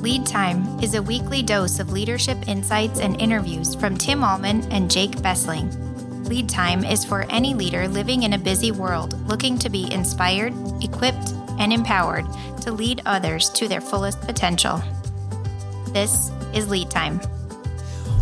Lead Time is a weekly dose of leadership insights and interviews from Tim Allman and Jake Bessling. Lead Time is for any leader living in a busy world looking to be inspired, equipped, and empowered to lead others to their fullest potential. This is Lead Time.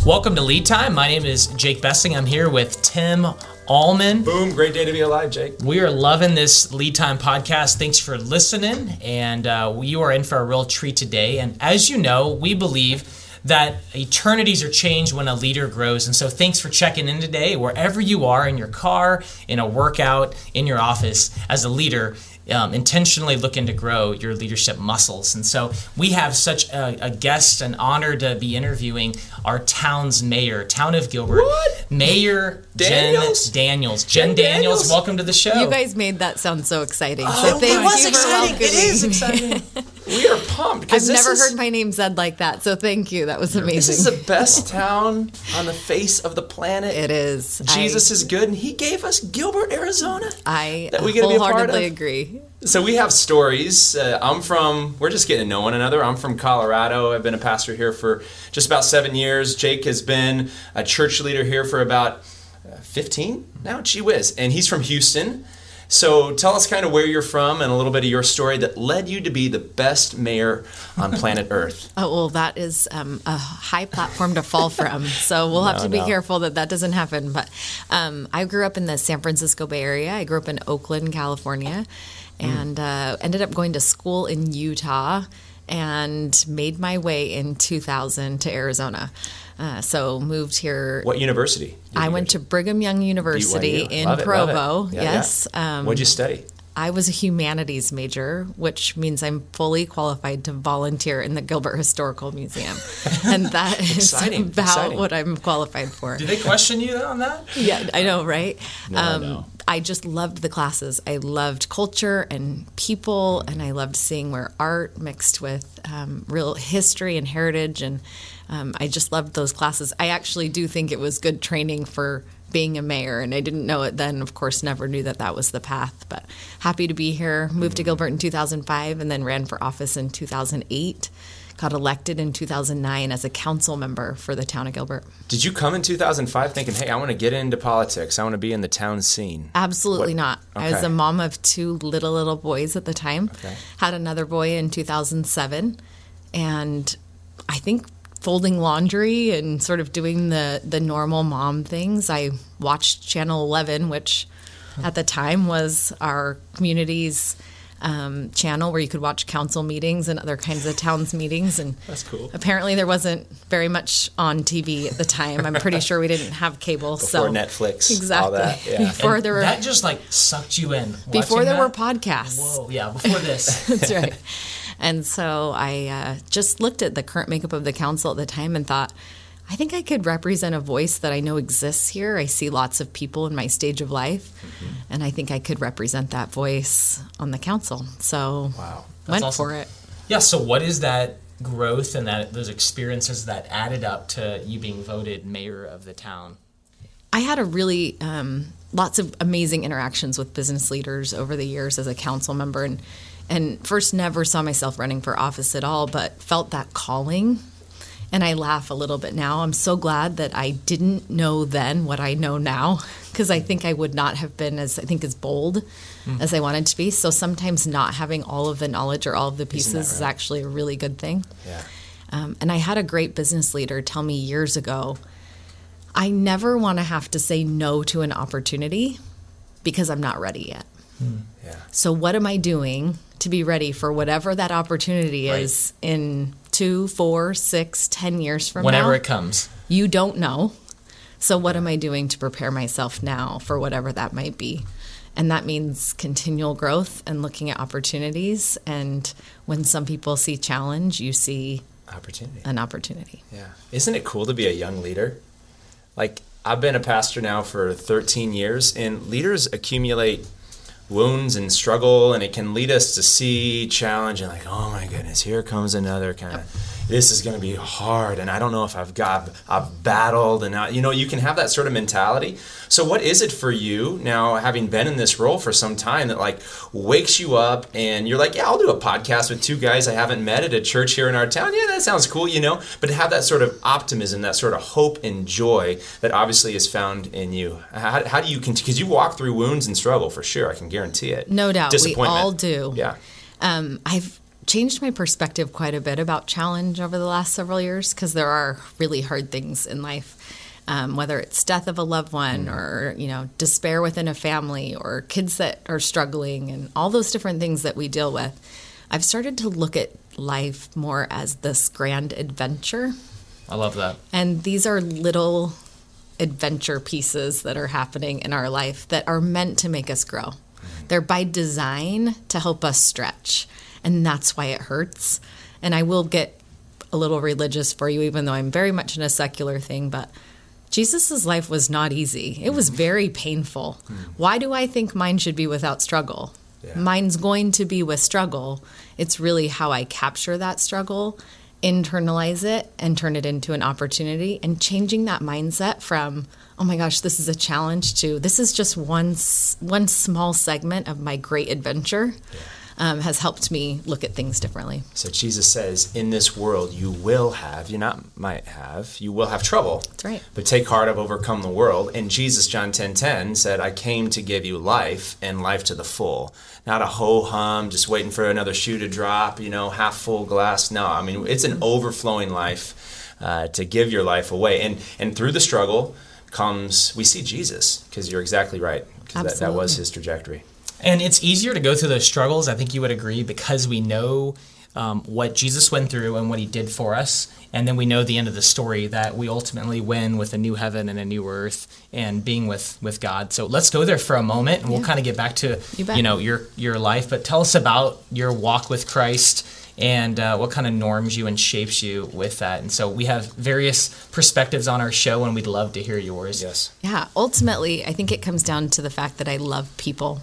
Welcome to Lead Time. My name is Jake Bessling. I'm here with Tim Allman. Boom, great day to be alive, Jake. We are loving this Lead Time podcast. Thanks for listening, and uh, you are in for a real treat today. And as you know, we believe that eternities are changed when a leader grows. And so, thanks for checking in today, wherever you are in your car, in a workout, in your office, as a leader um, intentionally looking to grow your leadership muscles. And so we have such a, a, guest, an honor to be interviewing our town's mayor, town of Gilbert, what? Mayor Daniels? Jenn Daniels. Jenn, Jenn Daniels, Daniels, welcome to the show. You guys made that sound so exciting. Oh, so thank it was you exciting. For it is exciting. we are pumped. I've never is, heard my name said like that. So thank you. That was amazing. This is the best town on the face of the planet. It is. Jesus I, is good, and He gave us Gilbert, Arizona. I that we get to be a part of. agree. So we have stories. Uh, I'm from. We're just getting to know one another. I'm from Colorado. I've been a pastor here for just about seven years. Jake has been a church leader here for about uh, 15 now. Gee whiz! And he's from Houston. So tell us kind of where you're from and a little bit of your story that led you to be the best mayor on planet Earth. Oh well, that is um, a high platform to fall from. So we'll have no, to be no. careful that that doesn't happen. But um, I grew up in the San Francisco Bay Area. I grew up in Oakland, California and uh, ended up going to school in Utah and made my way in 2000 to Arizona. Uh, so moved here. What university? I went to Brigham Young University BYU. in love Provo. It, it. Yeah, yes. Yeah. Um, What'd you study? I was a humanities major, which means I'm fully qualified to volunteer in the Gilbert Historical Museum. and that is exciting, about exciting. what I'm qualified for. Do they question you on that? Yeah, I know, right? No, um, no. I just loved the classes. I loved culture and people, and I loved seeing where art mixed with um, real history and heritage. And um, I just loved those classes. I actually do think it was good training for being a mayor, and I didn't know it then. Of course, never knew that that was the path. But happy to be here. Moved to Gilbert in 2005, and then ran for office in 2008. Got elected in 2009 as a council member for the town of Gilbert. Did you come in 2005 thinking, "Hey, I want to get into politics. I want to be in the town scene"? Absolutely what? not. Okay. I was a mom of two little little boys at the time. Okay. Had another boy in 2007, and I think folding laundry and sort of doing the the normal mom things. I watched Channel 11, which at the time was our community's um, channel where you could watch council meetings and other kinds of towns meetings. And that's cool. Apparently, there wasn't very much on TV at the time. I'm pretty sure we didn't have cable. Before so Netflix, exactly. That, yeah. Before and there were that just like sucked you in. Before there that? were podcasts. Whoa, yeah. Before this, that's right. And so I uh, just looked at the current makeup of the council at the time and thought, I think I could represent a voice that I know exists here. I see lots of people in my stage of life, mm-hmm. and I think I could represent that voice on the council. So wow, went awesome. for it. Yeah. So what is that growth and that those experiences that added up to you being voted mayor of the town? I had a really um, lots of amazing interactions with business leaders over the years as a council member, and and first never saw myself running for office at all, but felt that calling. And I laugh a little bit now. I'm so glad that I didn't know then what I know now, because I think I would not have been as I think as bold mm. as I wanted to be. So sometimes not having all of the knowledge or all of the pieces right? is actually a really good thing. Yeah. Um, and I had a great business leader tell me years ago, I never want to have to say no to an opportunity because I'm not ready yet. Mm. Yeah. So what am I doing to be ready for whatever that opportunity right. is in two, four, six, ten years from Whenever now. Whenever it comes. You don't know. So, what am I doing to prepare myself now for whatever that might be? And that means continual growth and looking at opportunities. And when some people see challenge, you see opportunity. An opportunity. Yeah. Isn't it cool to be a young leader? Like, I've been a pastor now for 13 years, and leaders accumulate wounds and struggle and it can lead us to see challenge and like oh my goodness here comes another kind of this is going to be hard and I don't know if I've got I've battled and I, you know you can have that sort of mentality. So what is it for you now having been in this role for some time that like wakes you up and you're like, yeah, I'll do a podcast with two guys I haven't met at a church here in our town. Yeah, that sounds cool, you know. But to have that sort of optimism, that sort of hope and joy that obviously is found in you. How, how do you because you walk through wounds and struggle for sure. I can guarantee it. No doubt, we all do. Yeah. Um, I've changed my perspective quite a bit about challenge over the last several years because there are really hard things in life. Um, whether it's death of a loved one Mm. or you know despair within a family or kids that are struggling and all those different things that we deal with i've started to look at life more as this grand adventure I love that. and these are little adventure pieces that are happening in our life that are meant to make us grow. They're by design to help us stretch. And that's why it hurts. And I will get a little religious for you, even though I'm very much in a secular thing. But Jesus' life was not easy, it was very painful. Hmm. Why do I think mine should be without struggle? Yeah. Mine's going to be with struggle. It's really how I capture that struggle, internalize it, and turn it into an opportunity. And changing that mindset from, oh my gosh, this is a challenge, to this is just one, one small segment of my great adventure, um, has helped me look at things differently. So Jesus says, in this world you will have, you not might have, you will have trouble. That's right. But take heart, I've overcome the world. And Jesus, John 10 10, said, I came to give you life and life to the full. Not a ho hum, just waiting for another shoe to drop, you know, half full glass. No, I mean, it's an overflowing life uh, to give your life away. And, and through the struggle comes, we see Jesus, because you're exactly right. Because that, that was his trajectory. And it's easier to go through those struggles, I think you would agree, because we know um, what Jesus went through and what he did for us. And then we know the end of the story that we ultimately win with a new heaven and a new earth and being with, with God. So let's go there for a moment and we'll kind of get back to You you know your your life. But tell us about your walk with Christ and uh, what kind of norms you and shapes you with that. And so we have various perspectives on our show and we'd love to hear yours. Yes. Yeah, ultimately, I think it comes down to the fact that I love people.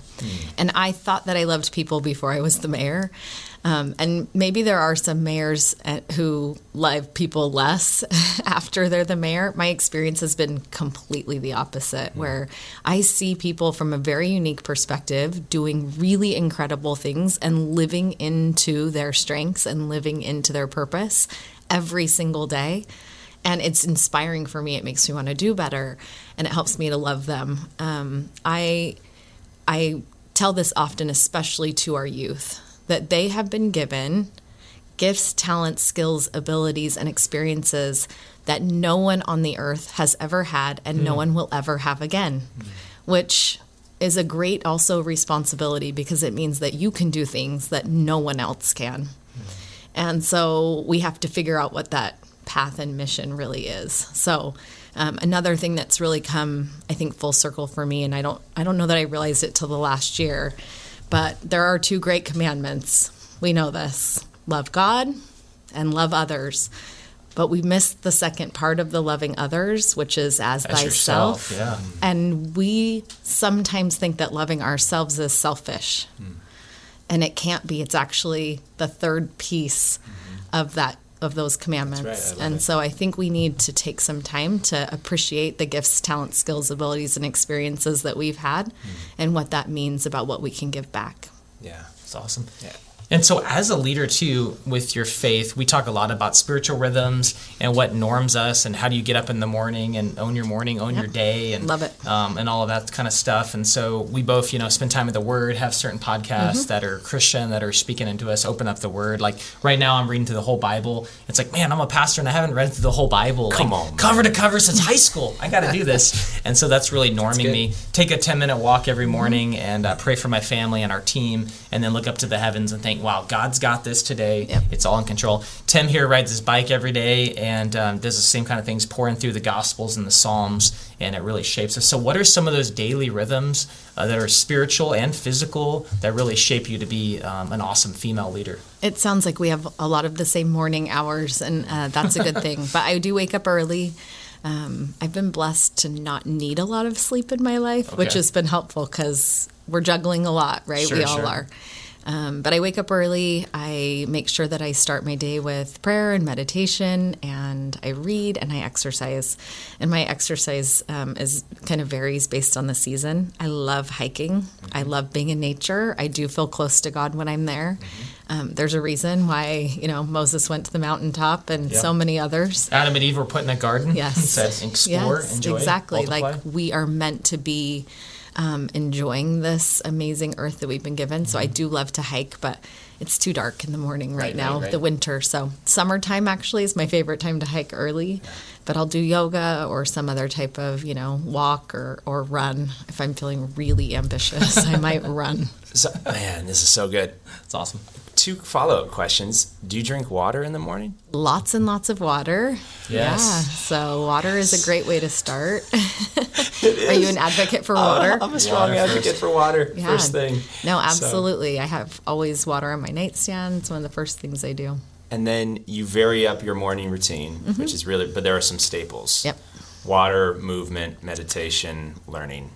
And I thought that I loved people before I was the mayor. Um, and maybe there are some mayors uh, who love people less after they're the mayor. My experience has been completely the opposite, where I see people from a very unique perspective doing really incredible things and living into their strengths and living into their purpose every single day and it's inspiring for me. It makes me want to do better, and it helps me to love them. Um, I I tell this often, especially to our youth, that they have been given gifts, talents, skills, abilities, and experiences that no one on the earth has ever had, and no hmm. one will ever have again, hmm. which is a great also responsibility because it means that you can do things that no one else can. Hmm. And so we have to figure out what that path and mission really is. So um, another thing that's really come, I think, full circle for me, and I don't, I don't know that I realized it till the last year, but there are two great commandments. We know this: love God and love others. But we missed the second part of the loving others, which is as, As thyself. yourself, yeah. And we sometimes think that loving ourselves is selfish. Hmm. And it can't be. It's actually the third piece hmm. of that of those commandments. right, and it. so I think we need to take some time to appreciate the gifts, talents, skills, abilities and experiences that we've had and what that means about what we can give back. Yeah. It's awesome. And so, as a leader, too, with your faith, we talk a lot about spiritual rhythms and what norms us, and how do you get up in the morning and own your morning, own your day, and Love it. um, and all of that kind of stuff. And so, we both, you know, spend time with the Word, have certain podcasts Mm-hmm. that are Christian that are speaking into us, open up the Word. Like right now, I'm reading through the whole Bible. It's like, man, I'm a pastor and I haven't read through the whole Bible, Come like, on, cover to cover since high school. I got to do this, and so that's really norming good. me. Take a 10 minute walk every Mm-hmm. morning and uh, pray for my family and our team, and then look up to the heavens and think, wow, God's got this today. Yep. It's all in control. Tim here rides his bike every day and um, does the same kind of things, pouring through the Gospels and the Psalms, and it really shapes us. So, what are some of those daily rhythms uh, that are spiritual and physical that really shape you to be um, an awesome female leader? It sounds like we have a lot of the same morning hours, and uh, that's a good thing. But I do wake up early. Um, I've been blessed to not need a lot of sleep in my life, which has been helpful because we're juggling a lot, right? Sure, we all sure. are. Um, but I wake up early. I make sure that I start my day with prayer and meditation, and I read and I exercise. And my exercise um, is kind of varies based on the season. I love hiking. I love being in nature. I do feel close to God when I'm there. Um, there's a reason why you know Moses went to the mountaintop, and Yep. so many others. Adam and Eve were put in a garden. Yes. Said explore, Yes, enjoy, exactly. multiply. Like we are meant to be um, enjoying this amazing earth that we've been given. So I do love to hike, but it's too dark in the morning right, Right, now, right, right. the winter. So summertime actually is my favorite time to hike early. But I'll do yoga or some other type of, you know, walk or, or run. If I'm feeling really ambitious, I might run. So, man, this is so good. It's awesome. Two follow up questions. Do you drink water in the morning? Lots and lots of water. Yeah. Yes. So water is a great way to start. Are you an advocate for water? I'm a strong Water advocate first. for water. Yeah. First thing. No, So- absolutely. I have always water on my nightstand. It's one of the first things I do. and then you vary up your morning routine, which is really, but there are some staples. Mm-hmm. Yep. Water, movement, meditation, learning.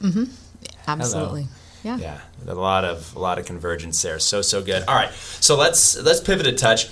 Absolutely. Yeah. Yeah, a lot of a lot of convergence there. So so good. All right, so let's let's pivot a touch.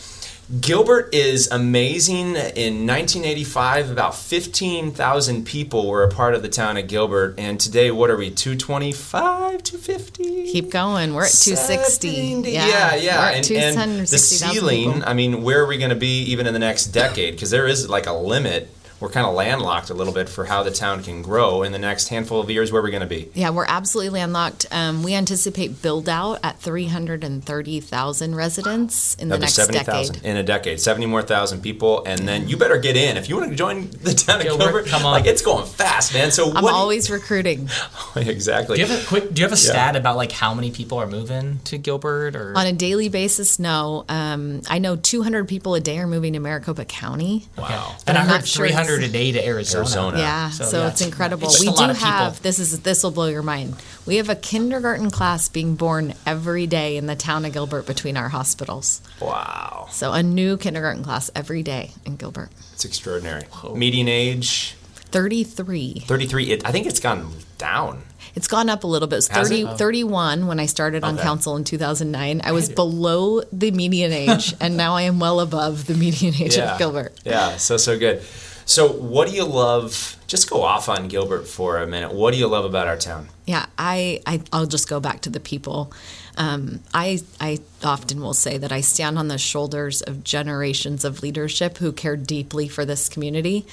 Gilbert is amazing. In 1985, about 15,000 people were a part of the town of Gilbert, and today, what are we? 225, 250? Keep going. We're at 260. 70. Yeah, yeah, yeah. And, and the ceiling, people. I mean, where are we going to be even in the next decade? Because there is like a limit. We're kind of landlocked a little bit for how the town can grow in the next handful of years. Where we're going to be? Yeah, we're absolutely landlocked. Um, we anticipate build out at 330,000 residents in the next 70,000 decade. in a decade. 70 more thousand people. And then you better get in. If you want to join the town of Gilbert, Gilbert, come on. like it's going fast, man. So I'm what always recruiting. exactly. Do you have a quick? Do you have a stat about like how many people are moving to Gilbert or? On a daily basis, no. Um, I know 200 people a day are moving to Maricopa County. wow. and I I'm heard not sure 300 it's- a day to Arizona. Arizona. Yeah, So, so, yeah, it's it's- incredible. it's we do lot of people. have this is this will blow your mind. We have a kindergarten class being born every day in the town of Gilbert between our hospitals. Wow. So a new kindergarten class every day in Gilbert. It's extraordinary. Median age 33. 33. It, I think it's gone down. It's gone up a little bit. It was 30, it? 31 when I started on Okay. council in 2009. I was below the median age, and now I am well above the median age of Gilbert. Yeah, so so good. So what do you love? Just go off on Gilbert for a minute. What do you love about our town? Yeah, I, I I'll just go back to the people. Um, I I often will say that I stand on the shoulders of generations of leadership who care deeply for this community,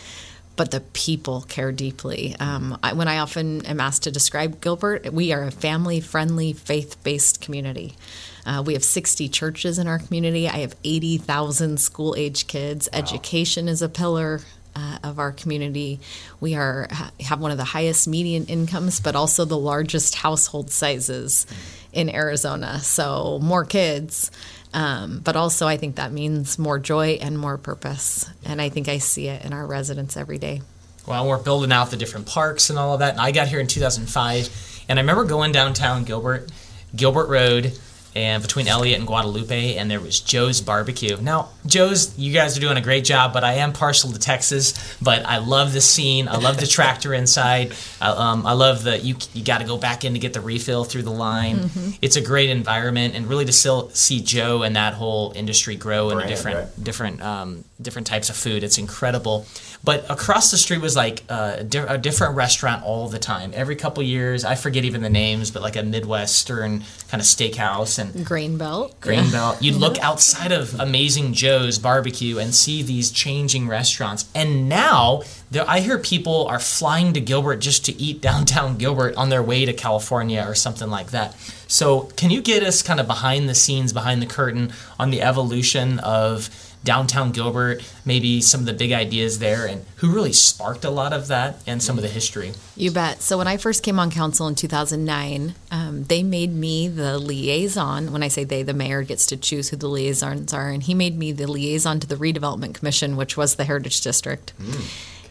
but the people care deeply. Um, I, when I often am asked to describe Gilbert, we are a family-friendly, faith-based community. Uh, we have 60 churches in our community. I have 80,000 school-age kids. Education is a pillar uh, of our community. We are ha- have one of the highest median incomes, but also the largest household sizes in Arizona. So more kids, um, but also I think that means more joy and more purpose. And I think I see it in our residents every day. Well, we're building out the different parks and all of that. And I got here in 2005, and I remember going downtown Gilbert, Gilbert Road, and between Elliott and Guadalupe, and there was Joe's Barbecue. Now, Joe's, you guys are doing a great job, but I am partial to Texas. But I love the scene. I love the tractor inside. I, um, I love that you you got to go back in to get the refill through the line. It's a great environment, and really to still see Joe and that whole industry grow in Brand, different right. different um, different types of food. It's incredible. But across the street was like uh, a, di- a different restaurant all the time. Every couple years, I forget even the names, but like a Midwestern kind of steakhouse and Grain Belt. Grain Belt. You'd look outside of Amazing Joe's barbecue and see these changing restaurants. And now there, I hear people are flying to Gilbert just to eat downtown Gilbert on their way to California or something like that. So, can you get us kind of behind the scenes, behind the curtain on the evolution of downtown Gilbert, maybe some of the big ideas there, and who really sparked a lot of that and some of the history? You bet. So when I first came on council in 2009, um, they made me the liaison. When I say they, the mayor gets to choose who the liaisons are, and he made me the liaison to the redevelopment commission, which was the Heritage District.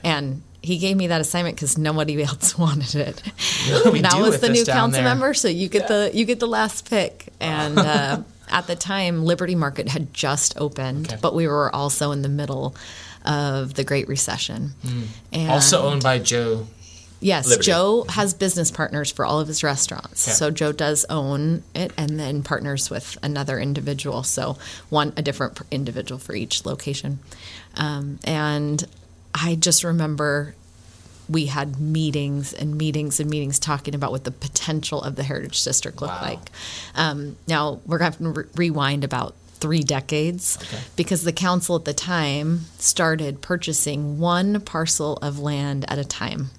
And he gave me that assignment because nobody else wanted it. What do we and I was the new council there? member, so you get the you get the last pick. And uh, at the time, Liberty Market had just opened, Okay. but we were also in the middle of the Great Recession. And Hmm. Also owned by Joe Yes, Liberty. Joe has business partners for all of his restaurants. Okay. So Joe does own it and then partners with another individual. So one a different individual for each location. Um, and I just remember we had meetings and meetings and meetings talking about what the potential of the Heritage District looked Wow. like. Um, now we're going to re- rewind about three decades because the council at the time started purchasing one parcel of land at a time.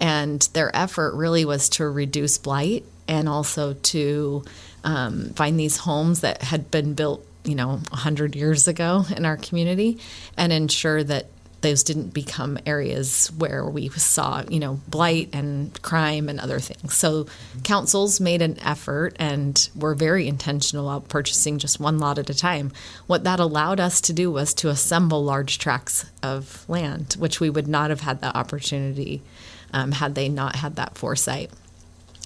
And their effort really was to reduce blight and also to um, find these homes that had been built, you know, 100 years ago in our community and ensure that those didn't become areas where we saw, you know, blight and crime and other things. So councils made an effort and were very intentional about purchasing just one lot at a time. What that allowed us to do was to assemble large tracts of land, which we would not have had that opportunity um, had they not had that foresight.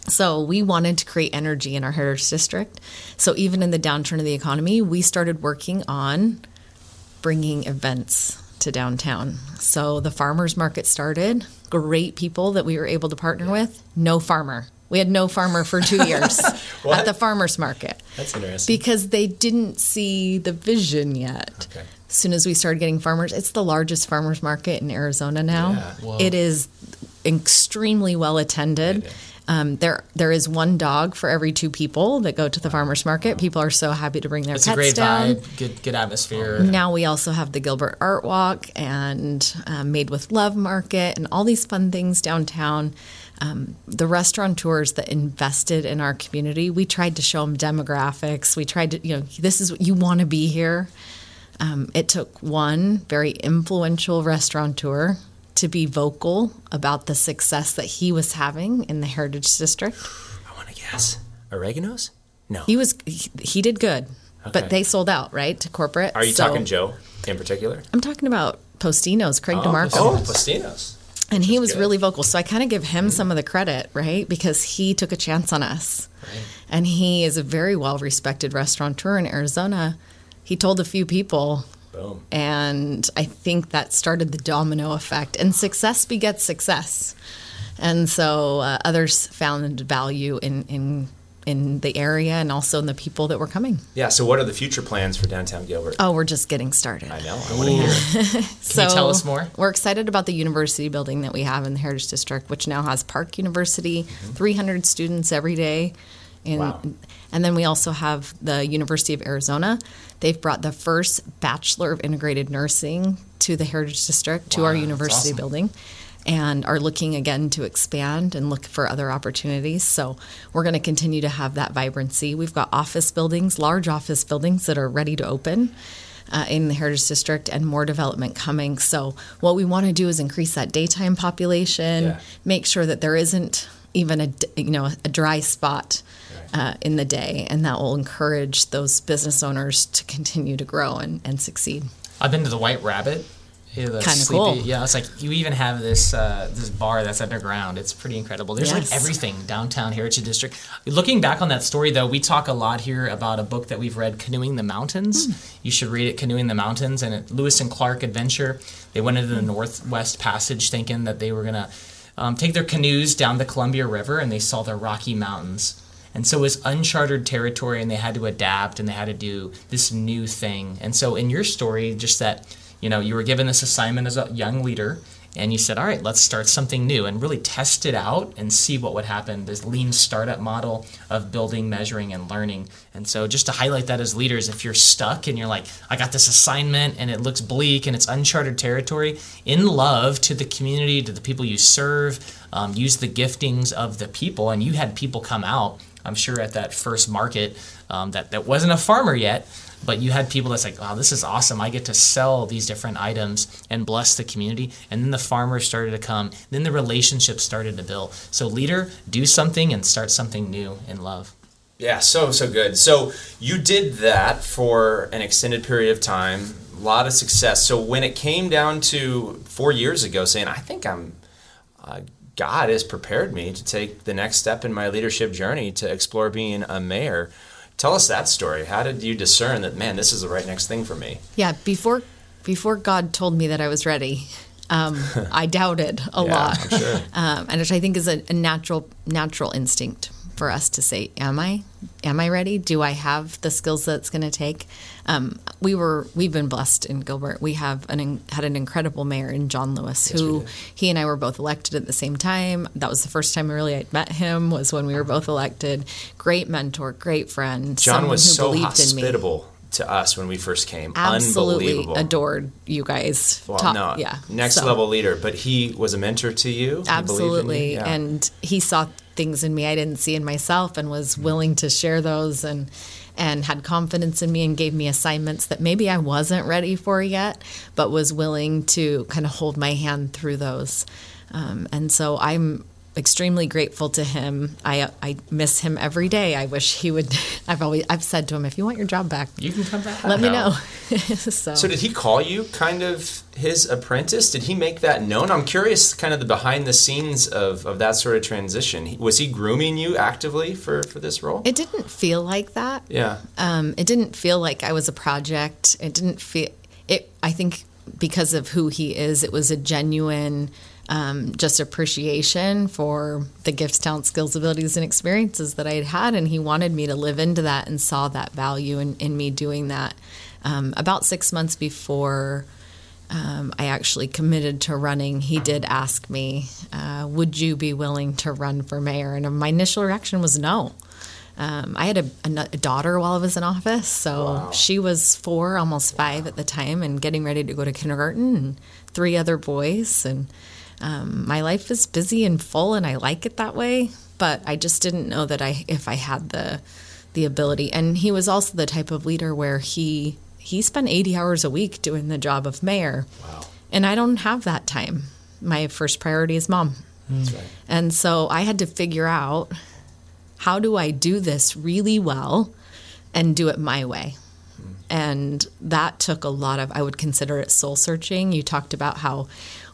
So we wanted to create energy in our heritage district. So even in the downturn of the economy, we started working on bringing events to downtown. So the farmers market started. Great people that we were able to partner with. No farmer. We had no farmer for two years at the farmers market That's interesting. because they didn't see the vision yet. Okay. As soon as we started getting farmers, it's the largest farmers market in Arizona now. Yeah. It is extremely well attended. Um, there, there is one dog for every two people that go to the farmers market. People are so happy to bring their It's pets a great down. vibe, good good atmosphere. Now we also have the Gilbert Art Walk and um, Made with Love Market and all these fun things downtown. Um, the restaurateurs that invested in our community, we tried to show them demographics. We tried to, you know, this is what you want to be here. Um, it took one very influential restaurateur to be vocal about the success that he was having in the Heritage District. I want to guess. Oregano's? No. He was he, he did good, Okay. but they sold out right to corporate. Are you So- talking Joe in particular? I'm talking about Postino's, Craig oh, DeMarco. Oh, Postinos. and he was good. really vocal. So I kind of give him some of the credit, right? Because he took a chance on us. And he is a very well respected restaurateur in Arizona. He told a few people, Boom. and I think that started the domino effect. And success begets success. And so uh, others found value in, in in the area and also in the people that were coming. Yeah, so what are the future plans for downtown Gilbert? Oh, we're just getting started. I know. I want to hear it. so you tell us more? We're excited about the university building that we have in the Heritage District, which now has Park University, 300 students every day. And, Wow. And then we also have the University of Arizona. They've brought the first Bachelor of Integrated Nursing to the Heritage District, to Wow, our university awesome. building, and are looking again to expand and look for other opportunities. So we're going to continue to have that vibrancy. We've got office buildings, large office buildings that are ready to open uh, in the Heritage District and more development coming. So, what we want to do is increase that daytime population, Yeah. make sure that there isn't even a you know a dry spot uh, in the day, and that will encourage those business owners to continue to grow and, and succeed. I've been to the White Rabbit. Yeah, Kinda cool. Yeah, it's like you even have this uh, this bar that's underground. It's pretty incredible. There's Yes. like everything downtown Heritage District. Looking back on that story, though, we talk a lot here about a book that we've read, Canoeing the Mountains. Hmm. You should read it, Canoeing the Mountains, and it, Lewis and Clark adventure. They went into the Hmm. Northwest Passage thinking that they were gonna um, take their canoes down the Columbia River, and they saw the Rocky Mountains. And so it was uncharted territory, and they had to adapt, and they had to do this new thing. And so in your story, just that you know you were given this assignment as a young leader, and you said, "All right, let's start something new and really test it out and see what would happen." This lean startup model of building, measuring, and learning. And so just to highlight that as leaders, if you're stuck and you're like, "I got this assignment and it looks bleak and it's uncharted territory," in love to the community, to the people you serve, um, use the giftings of the people, and you had people come out I'm sure at that first market um, that that wasn't a farmer yet, but you had people that's like, wow, this is awesome. I get to sell these different items and bless the community. And then the farmers started to come. Then the relationships started to build. So leader, do something and start something new in love. Yeah, so so good. So you did that for an extended period of time, a lot of success. So when it came down to four years ago, saying, "I think I'm," uh, God has prepared me to take the next step in my leadership journey to explore being a mayor. Tell us that story. How did you discern that, man, this is the right next thing for me? Yeah, before before God told me that I was ready, Um, I doubted a Yeah, lot, sure. um, and which I think is a, a natural natural instinct for us to say, "Am I? Am I ready? Do I have the skills that it's going to take?" Um, we were we've been blessed in Gilbert. We have an in- had an incredible mayor in John Lewis, who he and I were both elected at the same time. That was the first time really I'd met him. Was when we were both elected. Great mentor, great friend. John was who so believed in me. hospitable to us when we first came. Absolutely Unbelievable. adored you guys. Well, Top- no, yeah, next So- level leader. But he was a mentor to you. In you? absolutely Yeah. and he saw things in me i didn't see in myself and was willing to share those and and had confidence in me and gave me assignments that maybe i wasn't ready for yet but was willing to kind of hold my hand through those. Um, and so i'm extremely grateful to him i i miss him every day i wish he would i've always i've said to him if you want your job back You can come back. let me know so, So did he call you kind of his apprentice? Did he make that known? I'm curious, kind of the behind the scenes of, of that sort of transition. Was he grooming you actively for, for this role? it didn't feel like that yeah. Um, it didn't feel like I was a project. It didn't feel it. I think because of who he is, it was a genuine um, just appreciation for the gifts, talents, skills, abilities, and experiences that I had had, and he wanted me to live into that and saw that value in, in me doing that. Um, about six months before um, I actually committed to running, he did ask me, uh, "Would you be willing to run for mayor?" And my initial reaction was no. Um, I had a, a, a daughter while I was in office, so she was four, almost five at the time, and getting ready to go to kindergarten, and three other boys. And um, my life is busy and full, and I like it that way. But I just didn't know that I, if I had the, the ability. And he was also the type of leader where he he spent 80 hours a week doing the job of mayor, Wow. and I don't have that time. My first priority is mom. That's right. And so I had to figure out how do I do this really well and do it my way. And that took a lot of, I would consider it soul searching. You talked about how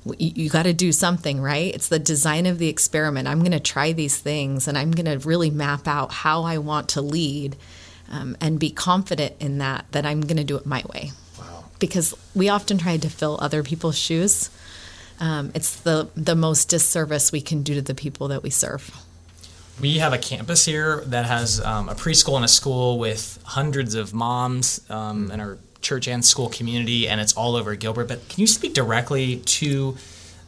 you, you got to do something, right? It's the design of the experiment. I'm going to try these things and I'm going to really map out how I want to lead um, and be confident in that, that I'm going to do it my way. Wow. Because we often try to fill other people's shoes. Um, it's the, the most disservice we can do to the people that we serve. We have a campus here that has um, a preschool and a school with hundreds of moms um, in our church and school community, and it's all over Gilbert. But can you speak directly to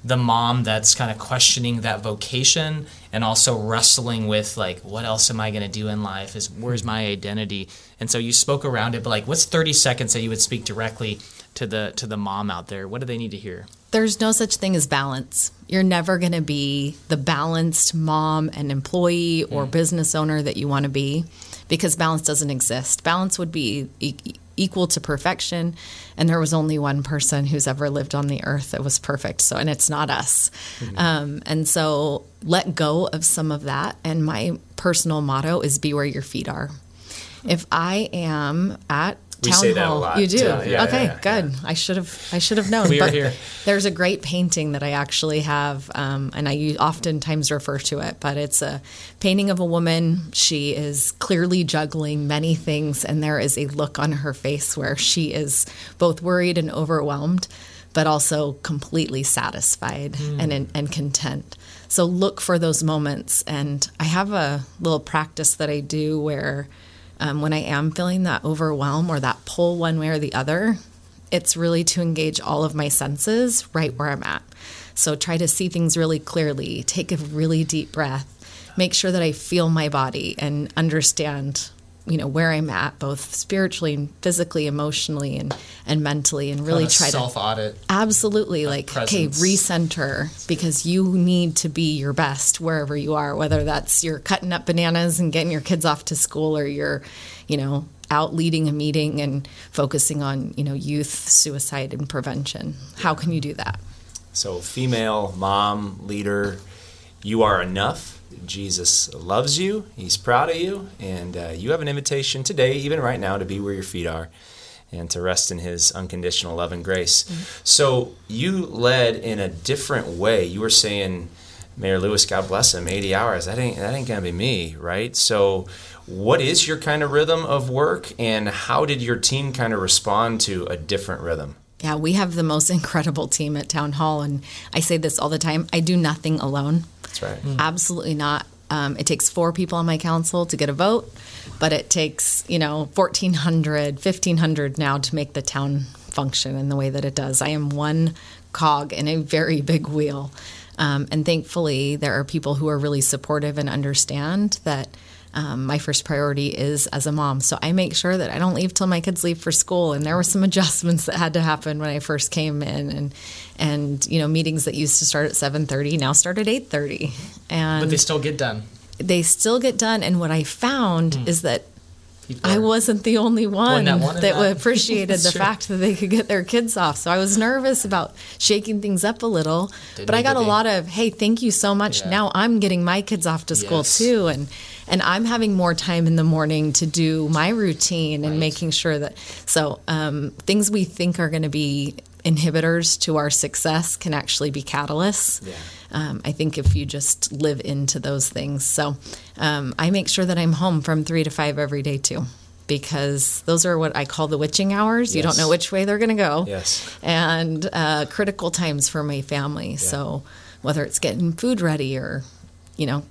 the mom that's kind of questioning that vocation and also wrestling with like, what else am I going to do in life? Is where's my identity? And so you spoke around it, but like, what's 30 seconds that you would speak directly to the to the mom out there? What do they need to hear? There's no such thing as balance. You're never going to be the balanced mom and employee or mm. business owner that you want to be because balance doesn't exist. Balance would be e- equal to perfection, and there was only one person who's ever lived on the earth that was perfect. So, and it's not us. Um, and so, let go of some of that. And my personal motto is be where your feet are. If I am at We town say that a hall, lot, you do. Yeah, yeah, okay, yeah, good. I should have. I should have known. We are But here. There's a great painting that I actually have, um, and I oftentimes refer to it. But it's a painting of a woman. She is clearly juggling many things, and there is a look on her face where she is both worried and overwhelmed, but also completely satisfied and and content. So look for those moments, and I have a little practice that I do where um, when I am feeling that overwhelm or that pull one way or the other, it's really to engage all of my senses right where I'm at. So try to see things really clearly, take a really deep breath, make sure that I feel my body and understand, you know, where I'm at, both spiritually and physically, emotionally and, and mentally, and really try to self audit. Absolutely. Like, okay, recenter because you need to be your best wherever you are, whether that's you're cutting up bananas and getting your kids off to school or you're, you know, out leading a meeting and focusing on, you know, youth suicide and prevention. How can you do that? So, female, mom, leader, you are enough. Jesus loves you. He's proud of you. And uh, you have an invitation today, even right now, to be where your feet are and to rest in His unconditional love and grace. So, you led in a different way. You were saying, Mayor Lewis, God bless him, 80 hours. That ain't, that ain't going to be me, right? So, what is your kind of rhythm of work, and how did your team kind of respond to a different rhythm? Yeah, we have the most incredible team at Town Hall. And I say this all the time I do nothing alone. That's right. Absolutely not. Um, it takes four people on my council to get a vote, but it takes, you know, 1,400, 1,500 now to make the town function in the way that it does. I am one cog in a very big wheel. Um, and thankfully, there are people who are really supportive and understand that um, my first priority is as a mom. So I make sure that I don't leave till my kids leave for school. And there were some adjustments that had to happen when I first came in, and and you know meetings that used to start at seven thirty now start at eight thirty, and But they still get done. they still get done. And what I found Hmm. is that People I are- wasn't the only one that that, that. appreciated the Sure. fact that they could get their kids off. So I was nervous about shaking things up a little, Didn't but I got a lot of hey, thank you so much. Yeah. Now I'm getting my kids off to school Yes. too, and and I'm having more time in the morning to do my routine and making sure that so um, things we think are going to be inhibitors to our success can actually be catalysts. Yeah. Um, I think if you just live into those things. So um, I make sure that I'm home from three to five every day too, because those are what I call the witching hours. You don't know which way they're going to go. Yes. And uh, critical times for my family. So whether it's getting food ready or, you know,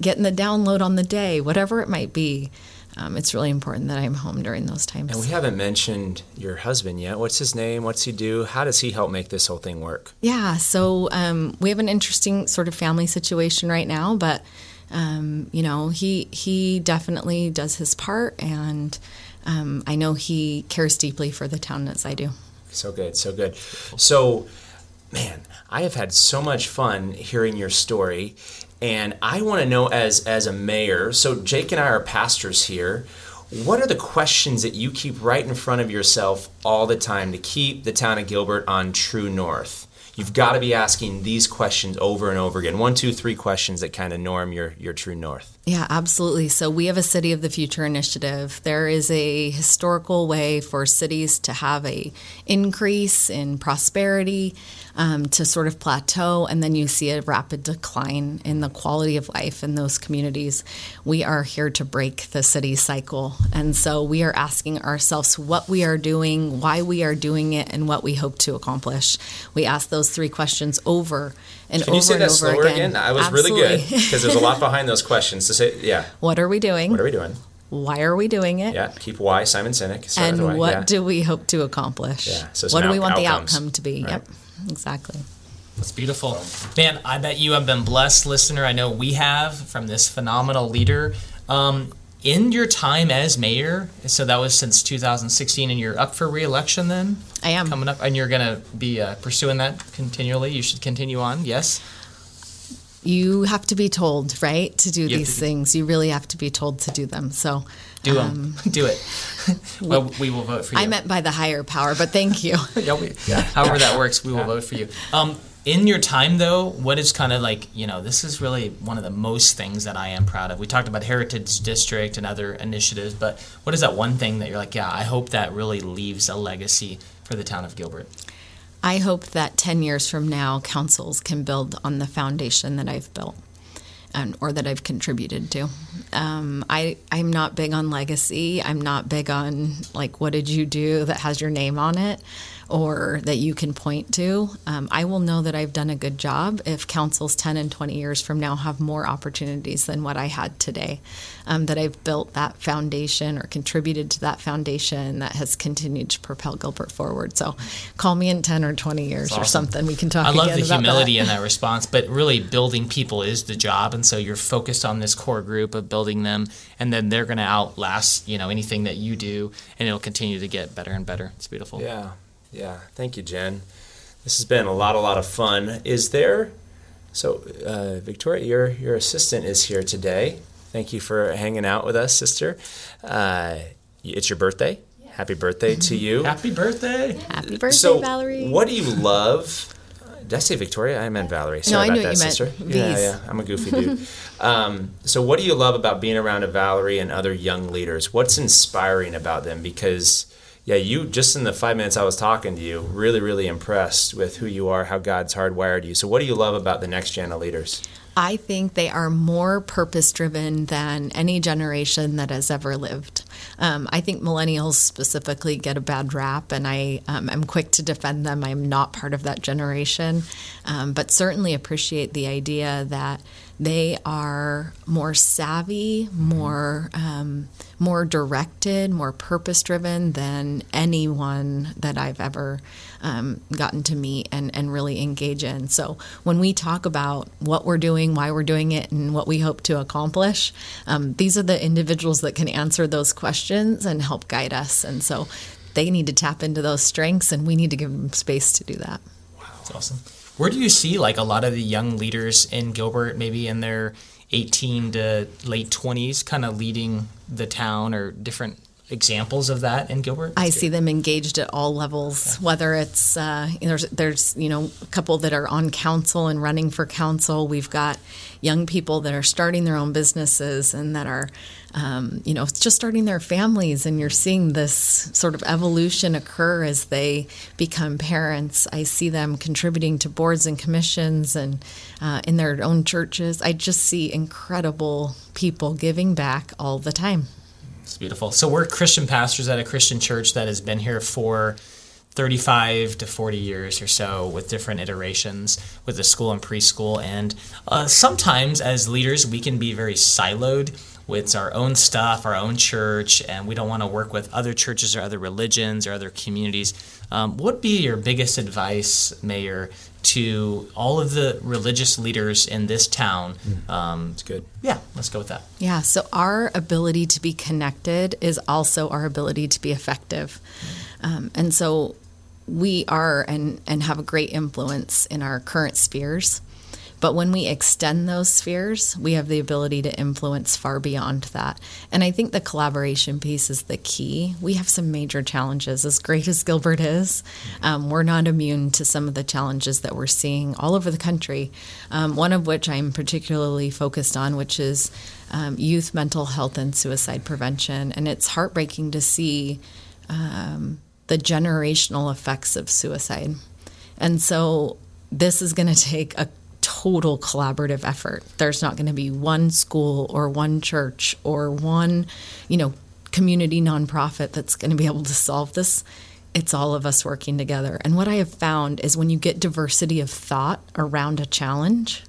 getting the download on the day, whatever it might be, um, it's really important that I'm home during those times. And we haven't mentioned your husband yet. What's his name? What's he do? How does he help make this whole thing work? Yeah, so um, we have an interesting sort of family situation right now, but um, you know, he he definitely does his part, and um, I know he cares deeply for the town as I do. So good, so good. So, man, I have had so much fun hearing your story, and I want to know as as a mayor. So Jake and I are pastors here. What are the questions that you keep right in front of yourself all the time to keep the town of Gilbert on true north? You've got to be asking these questions over and over again. One, two, three questions that kind of norm your your true north. Yeah, absolutely. So we have a City of the Future initiative. There is a historical way for cities to have a increase in prosperity, um, to sort of plateau, and then you see a rapid decline in the quality of life in those communities. We are here to break the city cycle, and so we are asking ourselves what we are doing, why we are doing it, and what we hope to accomplish. We ask those three questions over and Can over you say and that over slower again. again? I was really good because there's a lot behind those questions. To say, yeah, what are we doing? what are we doing? Why are we doing it? Yeah, keep why Simon Sinek. Start and what yeah. do we hope to accomplish? Yeah, so some what do we want outcomes, the outcome to be? right. Yep, exactly. That's beautiful. Man, I bet you have been blessed, listener. I know we have from this phenomenal leader. Um, in your time as mayor, so that was since 2016, and you're up for reelection then? I am. Coming up, and you're going to be uh, pursuing that continually. You should continue on, yes? You have to be told, right, to do You these to- things. You really have to be told to do them. So Do um, them. Do it. well, we will vote for you. I meant by the higher power, but thank you. yeah, we, however that works, we will vote for you. Um, in your time, though, what is kind of like, you know, this is really one of the most things that I am proud of. We talked about Heritage District and other initiatives, but what is that one thing that you're like, yeah, I hope that really leaves a legacy for the town of Gilbert? I hope that 10 years from now, councils can build on the foundation that I've built and, or that I've contributed to. Um, I, I'm not big on legacy. I'm not big on, like, what did you do that has your name on it or that you can point to. Um, I will know that I've done a good job if councils 10 and 20 years from now have more opportunities than what I had today. Um, that I've built that foundation or contributed to that foundation that has continued to propel Gilbert forward. So call me in 10 or 20 years or something. We can talk about it. I love again the about humility that. in that response, but really building people is the job, and so you're focused on this core group of building them, and then they're going to outlast you know anything that you do, and it'll continue to get better and better. It's beautiful. Yeah, yeah. Thank you, Jenn. This has been a lot, a lot of fun. Is there? So, uh, Victoria, your your assistant is here today. Thank you for hanging out with us, sister. Uh, it's your birthday. Happy birthday to you. Happy birthday! Happy birthday, so, Valerie. what do you love? Did I say Victoria? I meant Valerie. Sorry I about knew that, you meant sister. Yeah, yeah. I'm a goofy dude. um, so, what do you love about being around a Valerie and other young leaders? What's inspiring about them? Because yeah, you just in the five minutes I was talking to you, really, really impressed with who you are, how God's hardwired you. So, what do you love about the next gen of leaders? I think they are more purpose driven than any generation that has ever lived. Um, I think millennials specifically get a bad rap, and I um, am quick to defend them. I'm not part of that generation, um, but certainly appreciate the idea that they are more savvy, more um, more directed, more purpose driven than anyone that I've ever um, gotten to meet and, and really engage in. So when we talk about what we're doing, why we're doing it, and what we hope to accomplish, um, these are the individuals that can answer those questions and help guide us. And so they need to tap into those strengths, and we need to give them space to do that. Wow, that's awesome. Where do you see like a lot of the young leaders in Gilbert, maybe in their 18 to late 20s, kind of leading the town or different examples of that in Gilbert? I see them engaged at all levels, whether it's uh, there's there's you know a couple that are on council and running for council. We've got young people that are starting their own businesses and that are um, you know just starting their families, and you're seeing this sort of evolution occur as they become parents. I see them contributing to boards and commissions and uh, in their own churches. I just see incredible people giving back all the time. It's beautiful. So we're Christian pastors at a Christian church that has been here for 35 to 40 years or so with different iterations with the school and preschool. And uh, sometimes as leaders, we can be very siloed with our own stuff, our own church, and we don't want to work with other churches or other religions or other communities. Um, what would be your biggest advice, Mayor, to all of the religious leaders in this town. Hmm. Um, That's good. Yeah, let's go with that. Yeah, so our ability to be connected is also our ability to be effective. Um, and so we are and, and have a great influence in our current spheres. But when we extend those spheres, we have the ability to influence far beyond that. And I think the collaboration piece is the key. We have some major challenges. As great as Gilbert is, um, we're not immune to some of the challenges that we're seeing all over the country. Um, one of which I'm particularly focused on, which is um, youth mental health and suicide prevention. And it's heartbreaking to see um, the generational effects of suicide. And so this is going to take a total collaborative effort. There's not going to be one school or one church or one, you know, community nonprofit that's going to be able to solve this. It's all of us working together. And what I have found is when you get diversity of thought around a challenge,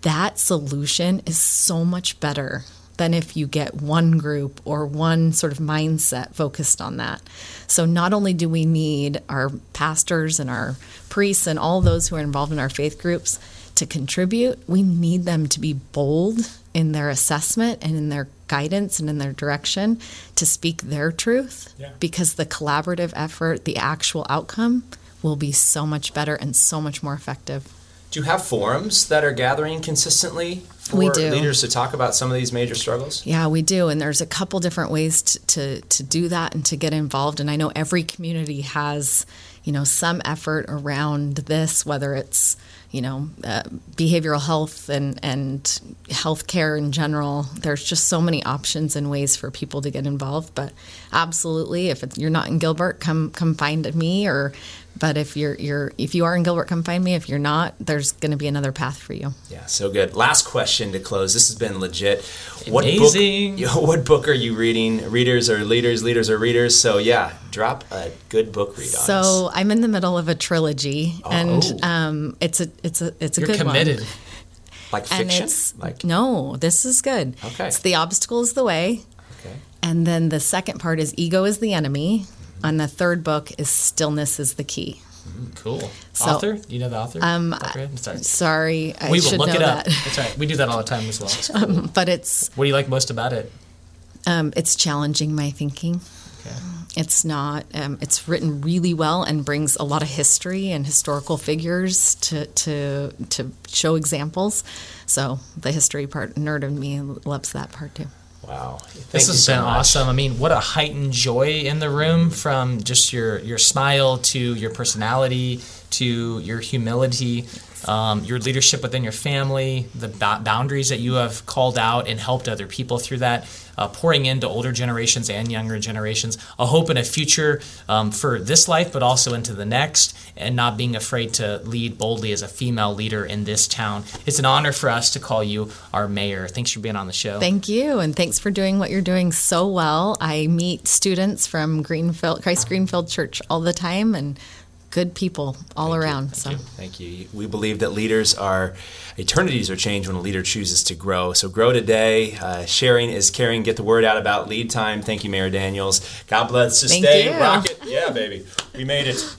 that solution is so much better than if you get one group or one sort of mindset focused on that. So, not only do we need our pastors and our priests and all those who are involved in our faith groups to contribute, we need them to be bold in their assessment and in their guidance and in their direction to speak their truth yeah. because the collaborative effort, the actual outcome will be so much better and so much more effective. Do you have forums that are gathering consistently for we do. leaders to talk about some of these major struggles? Yeah, we do. And there's a couple different ways to, to, to do that and to get involved. And I know every community has, you know, some effort around this, whether it's you know, uh, behavioral health and, and healthcare in general. There's just so many options and ways for people to get involved. But absolutely, if you're not in Gilbert, come come find me. Or, but if you're you're if you are in Gilbert, come find me. If you're not, there's going to be another path for you. Yeah, so good. Last question to close. This has been legit. What Amazing. book? What book are you reading? Readers or leaders? Leaders or readers? So yeah, drop a good book read on So us. I'm in the middle of a trilogy, oh. and um, it's a it's a it's a You're good committed. one. Like fiction? like no, this is good. Okay. It's the obstacle is the way. Okay. And then the second part is ego is the enemy. And the third book is stillness is the key. Mm, cool. So, author? You know the author? Um, sorry. sorry, I we will should look know it up. That. That's right. We do that all the time as well. Cool. Um, but it's. What do you like most about it? Um, it's challenging my thinking. Okay. It's not. Um, it's written really well and brings a lot of history and historical figures to to to show examples. So the history part, nerd of me, loves that part too. Wow, Thank this has so been much. awesome. I mean, what a heightened joy in the room from just your your smile to your personality to your humility, um, your leadership within your family, the ba- boundaries that you have called out and helped other people through that, uh, pouring into older generations and younger generations, a hope and a future um, for this life, but also into the next, and not being afraid to lead boldly as a female leader in this town. It's an honor for us to call you our mayor. Thanks for being on the show. Thank you, and thanks for doing what you're doing so well. I meet students from Greenfield, Christ Greenfield Church all the time, and good people all Thank around. You. so you. thank you. We believe that leaders are eternities are changed when a leader chooses to grow. So grow today. Uh, sharing is caring. Get the word out about lead time. Thank you, Mayor Daniels. God bless us. Thank Stay you. rocket. Yeah, baby. We made it.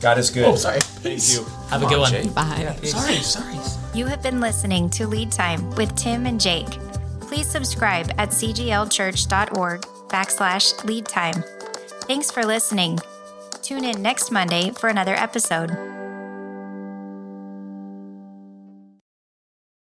God is good. Oh, sorry. Thank you. Have Come a good on, one. Jake. bye. Sorry, sorry. You have been listening to Lead Time with Tim and Jake. Please subscribe at cglchurch.org backslash lead time. Thanks for listening. Tune in next Monday for another episode.